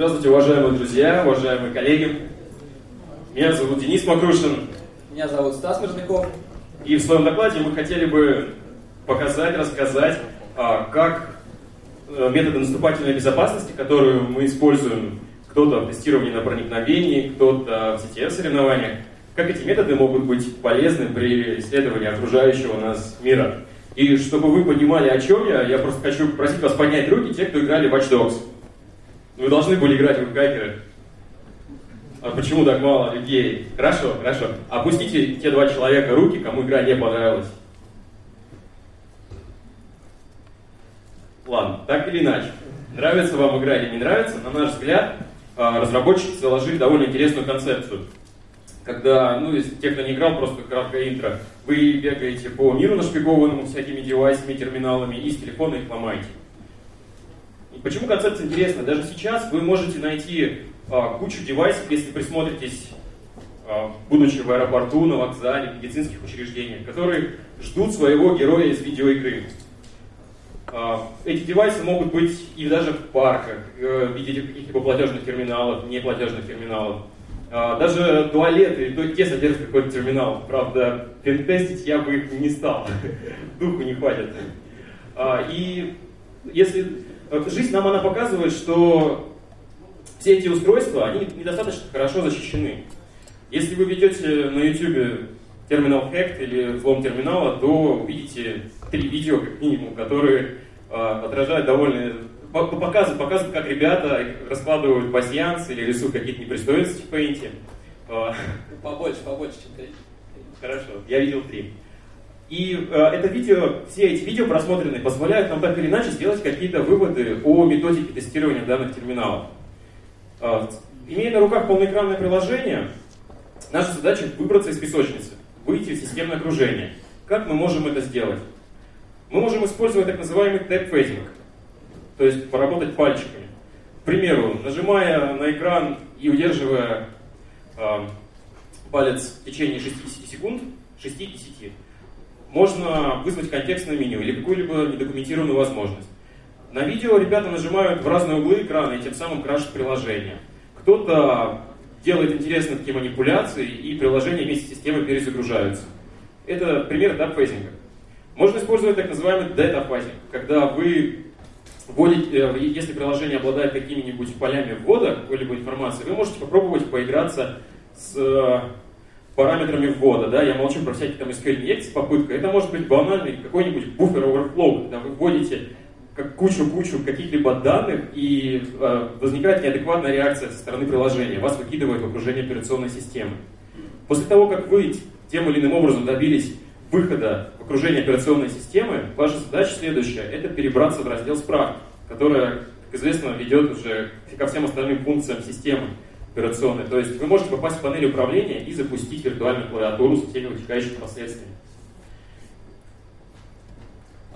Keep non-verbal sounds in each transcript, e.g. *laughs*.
Здравствуйте, уважаемые друзья, уважаемые коллеги. Меня зовут Денис Макрушин. Меня зовут Стас Мирзняков. И в своем докладе мы хотели бы показать, рассказать, а, как э, методы наступательной безопасности, которые мы используем, кто-то в тестировании на проникновении, кто-то в CTF-соревнованиях, как эти методы могут быть полезны при исследовании окружающего нас мира. И чтобы вы понимали, о чем я, я просто хочу попросить вас поднять руки, те, кто играли в Watch Dogs. Вы должны были играть в хакеры. А почему так мало людей? Хорошо, хорошо. Опустите те два человека руки, кому игра не понравилась. Ладно, так или иначе. Нравится вам игра или не нравится, на наш взгляд, а, разработчики заложили довольно интересную концепцию. Когда, ну, если те, кто не играл, просто краткое интро, вы бегаете по миру нашпигованному всякими девайсами, терминалами, и с телефона их ломаете. Почему концепция интересна? Даже сейчас вы можете найти а, кучу девайсов, если присмотритесь, а, будучи в аэропорту, на вокзале, в медицинских учреждениях, которые ждут своего героя из видеоигры. А, эти девайсы могут быть и даже в парках, э, в виде каких-либо платежных терминалов, не платежных терминалов. А, даже туалеты, то те содержат какой-то терминал. Правда, пентестить я бы их не стал. *laughs* Духу не хватит. А, и если... Жизнь нам она показывает, что все эти устройства, они недостаточно хорошо защищены. Если вы ведете на YouTube терминал Hacked или взлом терминала, то увидите три видео, как минимум, которые э, отражают довольно... Показывают, показывают, как ребята раскладывают пассианс или рисуют какие-то непристойности в Paint. Э, побольше, побольше, чем три. Хорошо, я видел три. И э, это видео, все эти видео просмотренные позволяют нам так или иначе сделать какие-то выводы о методике тестирования данных терминалов. Э, имея на руках полноэкранное приложение, наша задача выбраться из песочницы, выйти в системное окружение. Как мы можем это сделать? Мы можем использовать так называемый tap fuzzing, то есть поработать пальчиками. К примеру, нажимая на экран и удерживая э, палец в течение 60 секунд, 6-10, можно вызвать контекстное меню или какую-либо недокументированную возможность. На видео ребята нажимают в разные углы экрана и тем самым крашат приложение. Кто-то делает интересные такие манипуляции, и приложения вместе с системой перезагружаются. Это пример tap fuzzing а. Можно использовать так называемый data fuzzing, когда вы вводите, э, если приложение обладает какими-нибудь полями ввода какой-либо информации, вы можете попробовать поиграться с параметрами ввода. Да? Я молчу про всякие там SQL инъекции, попытка. Это может быть банальный какой-нибудь буфер overflow, когда вы вводите кучу-кучу каких-либо данных, и э, возникает неадекватная реакция со стороны приложения. Вас выкидывает в окружение операционной системы. После того, как вы тем или иным образом добились выхода в окружение операционной системы, ваша задача следующая – это перебраться в раздел справки, которая, как известно, ведет уже ко всем остальным функциям системы операционной. То есть вы можете попасть в панель управления и запустить виртуальную клавиатуру со всеми вытекающими последствиями.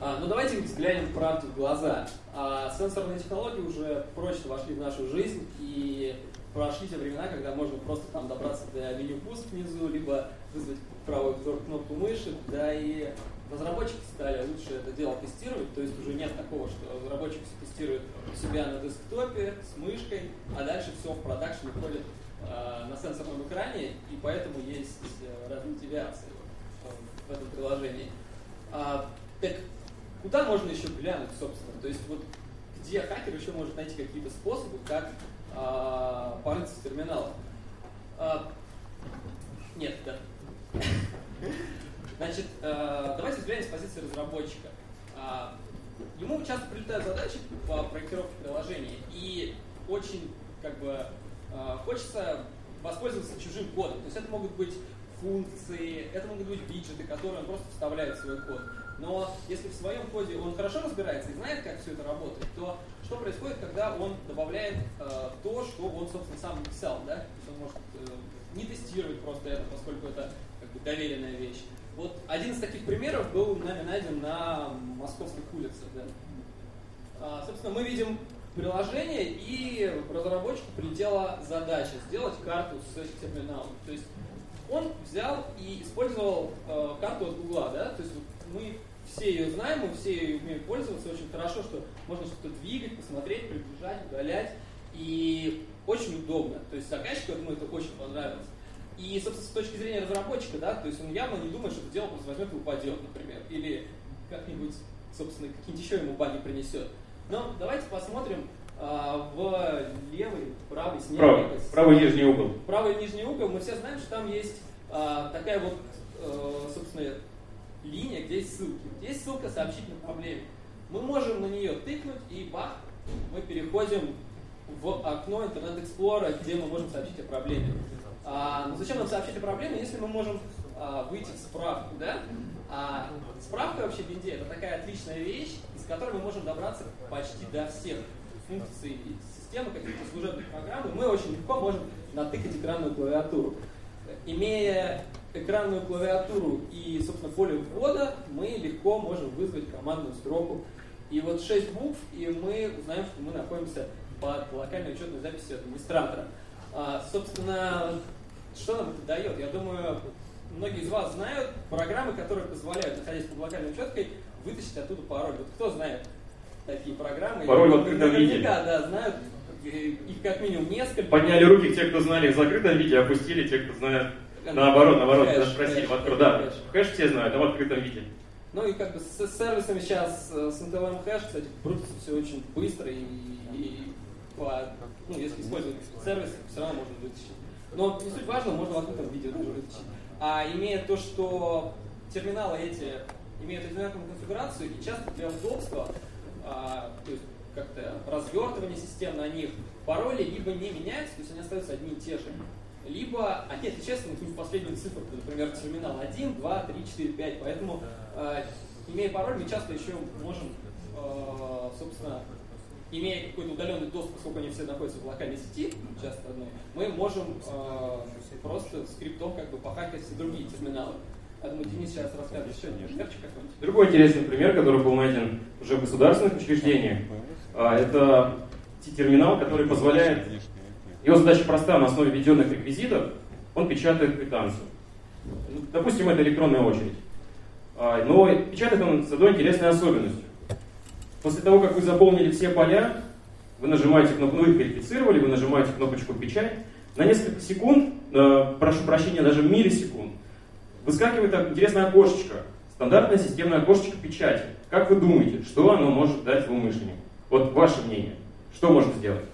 А, ну давайте взглянем правду в глаза. А, сенсорные технологии уже прочно вошли в нашу жизнь и прошли те времена, когда можно просто там добраться до меню пуск внизу, либо вызвать правую кнопку мыши, да и разработчики стали лучше это дело тестировать, то есть уже нет такого, что разработчик тестирует себя на десктопе с мышкой, а дальше все в продакшн ходит э, на сенсорном экране, и поэтому есть э, девиации в, в этом приложении. А, так куда можно еще глянуть, собственно? То есть вот где хакер еще может найти какие-то способы, как а, порыться в терминалах? А, нет, да. Значит, а, давайте взглянем с позиции разработчика. А, ему часто прилетают задачи по проектировке приложения, и очень как бы а, хочется воспользоваться чужим кодом. То есть это могут быть функции, это могут быть виджеты, которые он просто вставляет в свой код. Но если в своем коде он хорошо разбирается и знает, как все это работает, то что происходит, когда он добавляет э, то, что он, собственно, сам написал, да? То есть он может э, не тестировать просто это, поскольку это доверенная вещь. Вот один из таких примеров был нами найден на московских улицах. Да? А, собственно, мы видим приложение, и разработчику прилетела задача сделать карту с терминалом. То есть он взял и использовал э, карту от Гугла, да, то есть мы все ее знаем, мы все ее умеем пользоваться очень хорошо, что можно что-то двигать, посмотреть, приближать, удалять. И очень удобно. То есть заказчику, я думаю, это очень понравилось. И, собственно, с точки зрения разработчика, да, то есть он явно не думает, что это дело просто возьмет и упадет, например, или как-нибудь, собственно, какие-нибудь еще ему баги принесет. Но давайте посмотрим а, в левый, правый, снег. Правый, правый нижний угол. Правый нижний угол. Мы все знаем, что там есть а, такая вот, а, собственно, линия, где есть ссылки. Есть ссылка сообщить на проблеме. Мы можем на нее тыкнуть, и бах, мы переходим в окно Internet Explorer, где мы можем сообщить о проблеме. А, но зачем нам сообщить о проблеме, если мы можем а, выйти в справку, да? А справка вообще в винде это такая отличная вещь, из которой мы можем добраться почти до всех функций системы, каких-то служебных программ, и мы очень легко можем натыкать экранную клавиатуру. Имея экранную клавиатуру и, собственно, поле ввода, мы легко можем вызвать командную строку. И вот 6 букв, и мы узнаем, что мы находимся под локальной учетной записью администратора. А, собственно, что нам это дает? Я думаю, многие из вас знают программы, которые позволяют, находясь под локальной учеткой, вытащить оттуда пароль. Вот кто знает такие программы? Пароль в открытом виде. да, знают. Их как минимум несколько. Подняли руки те, кто знали в закрытом виде, опустили те, кто знает наоборот, наоборот, хэш, спросили. Хэш, в да, хэш все знают, а в открытом виде. Ну и как бы с, сервисами сейчас, э, с NTLM хэш, кстати, крутится все очень быстро и, и по, ну, если использовать сервис, все равно можно вытащить. Но не суть важно, можно в открытом виде вытащить. А имея то, что терминалы эти имеют одинаковую конфигурацию, и часто для удобства, а, то есть как-то развертывание систем на них, пароли либо не меняются, то есть они остаются одни и те же, либо они отличаются на какую-нибудь последнюю цифру, например, терминал 1, 2, 3, 4, 5. Поэтому, э, имея пароль, мы часто еще можем, э, собственно, имея какой-то удаленный доступ, поскольку они все находятся в локальной сети, часто одной, мы можем э, просто скриптом как бы похакать все другие терминалы. Я думаю, Денис сейчас расскажет еще примерчик какой-нибудь. Другой интересный пример, который был найден уже в государственных учреждениях, а, это терминал, который позволяет его задача проста, на основе введенных реквизитов он печатает квитанцию. Допустим, это электронная очередь. А, но печатает он с одной интересной особенностью. После того, как вы заполнили все поля, вы нажимаете кнопку, ну, вы верифицировали, вы нажимаете кнопочку «Печать», на несколько секунд, э, прошу прощения, даже миллисекунд, выскакивает интересное окошечко, стандартное системное окошечко печати. Как вы думаете, что оно может дать злоумышленнику? Вот ваше мнение. Что может сделать?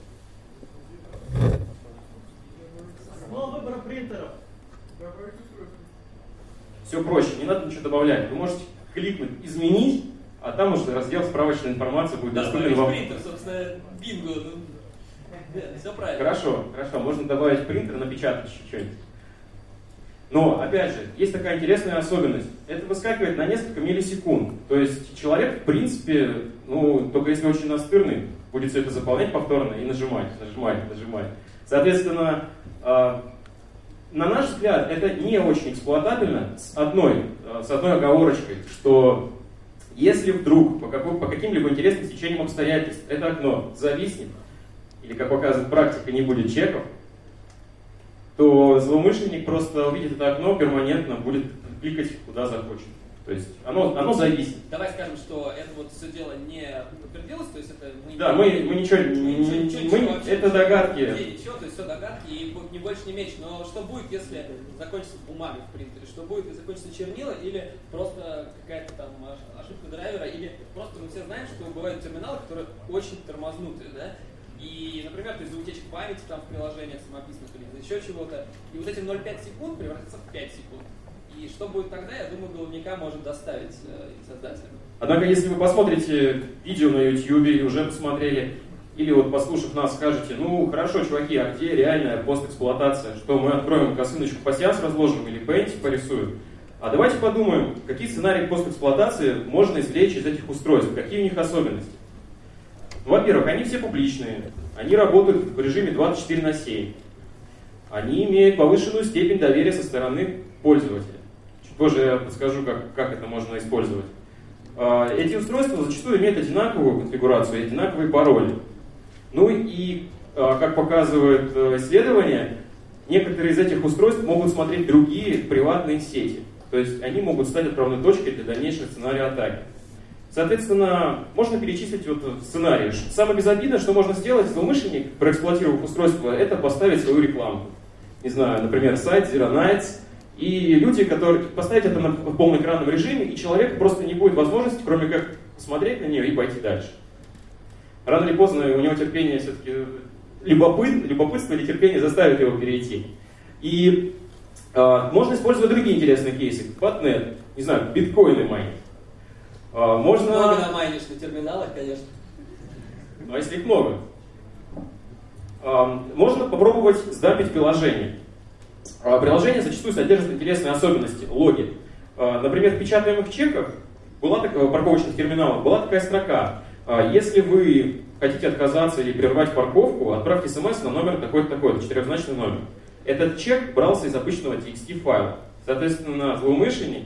Мало выбора принтеров. Все проще, не надо ничего добавлять. Вы можете кликнуть «Изменить», а там уже раздел справочной информации будет да, доступен вам. принтер, собственно, бинго. Ну, да, все правильно. Хорошо, хорошо, можно добавить принтер, напечатать еще что-нибудь. Но, опять же, есть такая интересная особенность. Это выскакивает на несколько миллисекунд. То есть человек, в принципе, ну, только если очень настырный, будет все это заполнять повторно и нажимать, нажимать, нажимать. Соответственно, а, на наш взгляд, это не очень эксплуатабельно с одной, а, с одной оговорочкой, что если вдруг по, какой, по каким-либо интересным течениям обстоятельств это окно зависнет, или, как показывает практика, не будет чеков, то злоумышленник просто увидит это окно, перманентно будет кликать куда захочет. То есть оно, оно зависит. Давай скажем, что это вот все дело не подтвердилось, то есть это мы Да, мы, мы ничего, ничего, ничего, мы, вообще, это догадки. Ничего, то есть все догадки, и не больше, не меньше. Но что будет, если закончится бумага в принтере? Что будет, если закончится чернила, или просто какая-то там ошибка драйвера, или просто мы все знаем, что бывают терминалы, которые очень тормознутые, да? И, например, то есть за утечку памяти там в приложениях самописных или еще чего-то. И вот эти 0,5 секунд превратятся в 5 секунд. И что будет тогда, я думаю, головника может доставить э, создателям. Однако, если вы посмотрите видео на YouTube и уже посмотрели, или вот послушав нас, скажете, ну хорошо, чуваки, а где реальная постэксплуатация? Что мы откроем косыночку пассианс разложим или пейнтик порисуем? А давайте подумаем, какие сценарии постэксплуатации можно извлечь из этих устройств, какие у них особенности. Во-первых, они все публичные, они работают в режиме 24 на 7. Они имеют повышенную степень доверия со стороны пользователя. Позже я подскажу, как, как это можно использовать. А, эти устройства зачастую имеют одинаковую конфигурацию, одинаковые пароли. Ну и, а, как показывает э, исследование, некоторые из этих устройств могут смотреть другие приватные сети. То есть они могут стать отправной точкой для дальнейших сценариев атаки. Соответственно, можно перечислить вот сценарий. Самое безобидное, что можно сделать, злоумышленник, проэксплуатировав устройство, это поставить свою рекламу. Не знаю, например, сайт Zero Nights, и люди, которые поставить это на полноэкранном режиме, и человек просто не будет возможности, кроме как посмотреть на нее и пойти дальше. Рано или поздно у него терпение все-таки любопыт, любопытство или терпение заставит его перейти. И э, можно использовать другие интересные кейсы. Ботнет, не знаю, биткоины майнить. Э, можно... Много намайнишь на терминалах, конечно. Ну, а если их много? Э, можно попробовать сдампить приложение. Э, приложение зачастую содержит интересные особенности, логи. Э, например, в печатаемых чеках была такая, парковочных терминалах была такая строка. Э, если вы хотите отказаться или прервать парковку, отправьте смс на номер такой-то, такой-то, четырехзначный номер. Этот чек брался из обычного TXT файла. Соответственно, злоумышленник,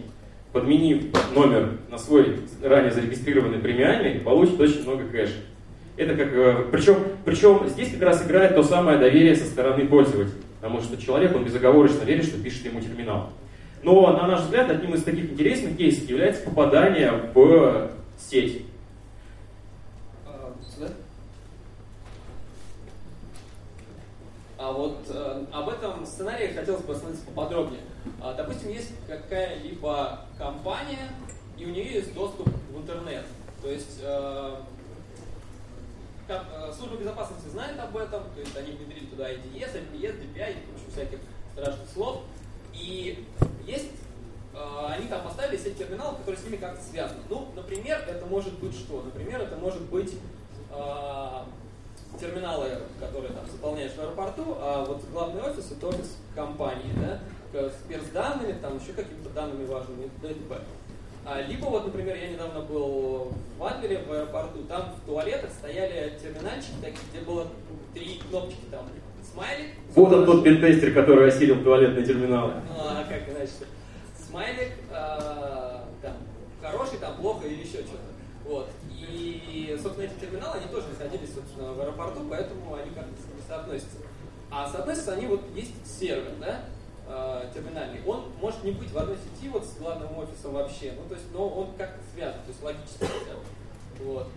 подменив номер на свой ранее зарегистрированный премиальный, получит очень много кэша. Это как, причем, э, причем здесь как раз играет то самое доверие со стороны пользователя, потому что человек, он безоговорочно верит, что пишет ему терминал. Но, на наш взгляд, одним из таких интересных кейсов является попадание в сеть. А вот э, об этом сценарии хотелось бы остановиться поподробнее. А, допустим, есть какая-либо компания, и у нее есть доступ в интернет. То есть э, как, э, служба безопасности знает об этом, то есть они внедрили туда IDS, LPS, DPI и кучу всяких страшных слов. И есть э, они там поставили сеть терминалов, которые с ними как-то связаны. Ну, например, это может быть что? Например, это может быть э, терминалы, которые там заполняешь в аэропорту, а вот главный офис это офис компании, да, с перс-данными, там еще какими-то данными важными, ДТП. А, либо вот, например, я недавно был в Адлере, в аэропорту, там в туалетах стояли терминальчики такие, где было три кнопочки там, смайлик. Вот он тот пентестер, который осилил туалетные терминалы. А, как иначе? Смайлик, а, там, хороший, там, плохо или еще что-то. Вот. И, собственно, эти терминалы, они тоже находились, собственно, в аэропорту, поэтому они как-то не соотносятся. А соотносятся они, вот есть сервер, да, э, терминальный, он может не быть в одной сети вот с главным офисом вообще, ну, то есть, но он как-то связан, то есть логически связан. Вот.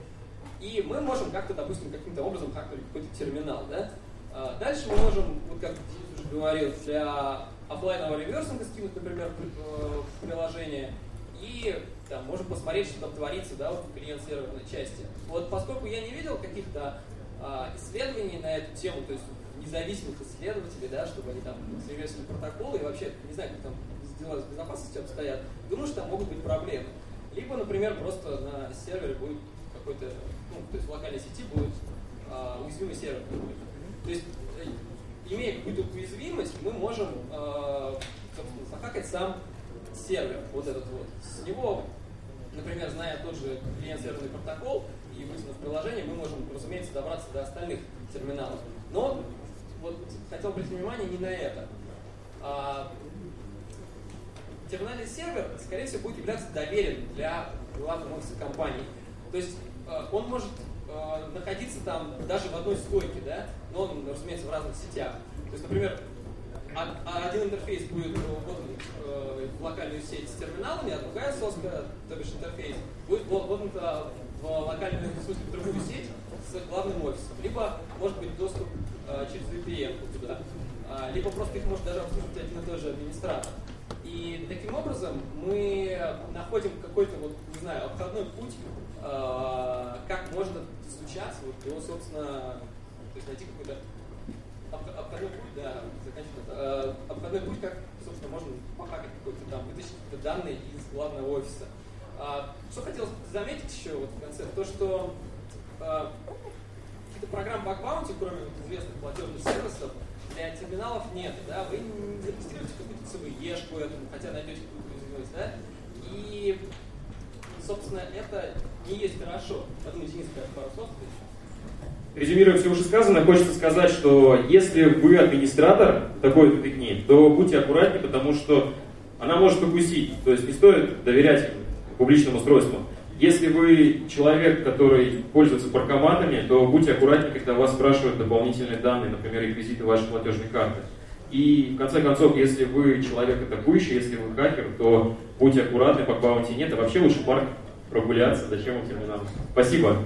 И мы можем как-то, допустим, каким-то образом хакнуть какой-то терминал, да. А дальше мы можем, вот как Денис уже говорил, для офлайнового реверсинга скинуть, например, э, приложение, и там, можем посмотреть, что там творится да, вот в клиент-серверной части. Вот поскольку я не видел каких-то а, исследований на эту тему, то есть независимых исследователей, да, чтобы они там сервисили протоколы и вообще не знаю, как там дела с безопасностью обстоят, думаю, что там могут быть проблемы. Либо, например, просто на сервере будет какой-то, ну, то есть в локальной сети будет а, уязвимый сервер. То есть, э, имея какую-то уязвимость, мы можем, а, захакать сам сервер, вот этот вот. С него например, зная тот же клиент-серверный протокол и вытянув приложение, мы можем, разумеется, добраться до остальных терминалов. Но вот хотел обратить внимание не на это. А, терминальный сервер, скорее всего, будет являться доверенным для главного офиса компании. То есть а, он может а, находиться там даже в одной стойке, да, но он, разумеется, в разных сетях. То есть, например, один интерфейс будет вот, э, в локальную сеть с терминалами, а другая соска, то бишь интерфейс, будет вот, вот в локальную, в смысле, в другую сеть с главным офисом. Либо может быть доступ э, через VPN туда, а, либо просто их может даже обслуживать один и тот же администратор. И таким образом мы находим какой-то, вот, не знаю, обходной путь, э, как можно стучаться вот, до, собственно, то есть найти какой-то обходной путь, да, заканчивать это. Обходной путь, как, собственно, можно похакать какой-то там, вытащить какие-то данные из главного офиса. А, что хотелось заметить еще вот в конце, то, что каких-то программ баг баунти, кроме вот известных платежных сервисов, для терминалов нет, да, вы не зарегистрируете какую-то CVE-шку этому, хотя найдете какую-то да, и, собственно, это не есть хорошо. Думаю, Денис скажет пару слов. Резюмируя все вышесказанное, хочется сказать, что если вы администратор такой фигни, то будьте аккуратнее, потому что она может укусить. То есть не стоит доверять публичным устройствам. Если вы человек, который пользуется паркоматами, то будьте аккуратнее, когда вас спрашивают дополнительные данные, например, реквизиты вашей платежной карты. И в конце концов, если вы человек атакующий, если вы хакер, то будьте аккуратны, по баунти нет, а вообще лучше парк прогуляться, зачем вам терминал. Спасибо.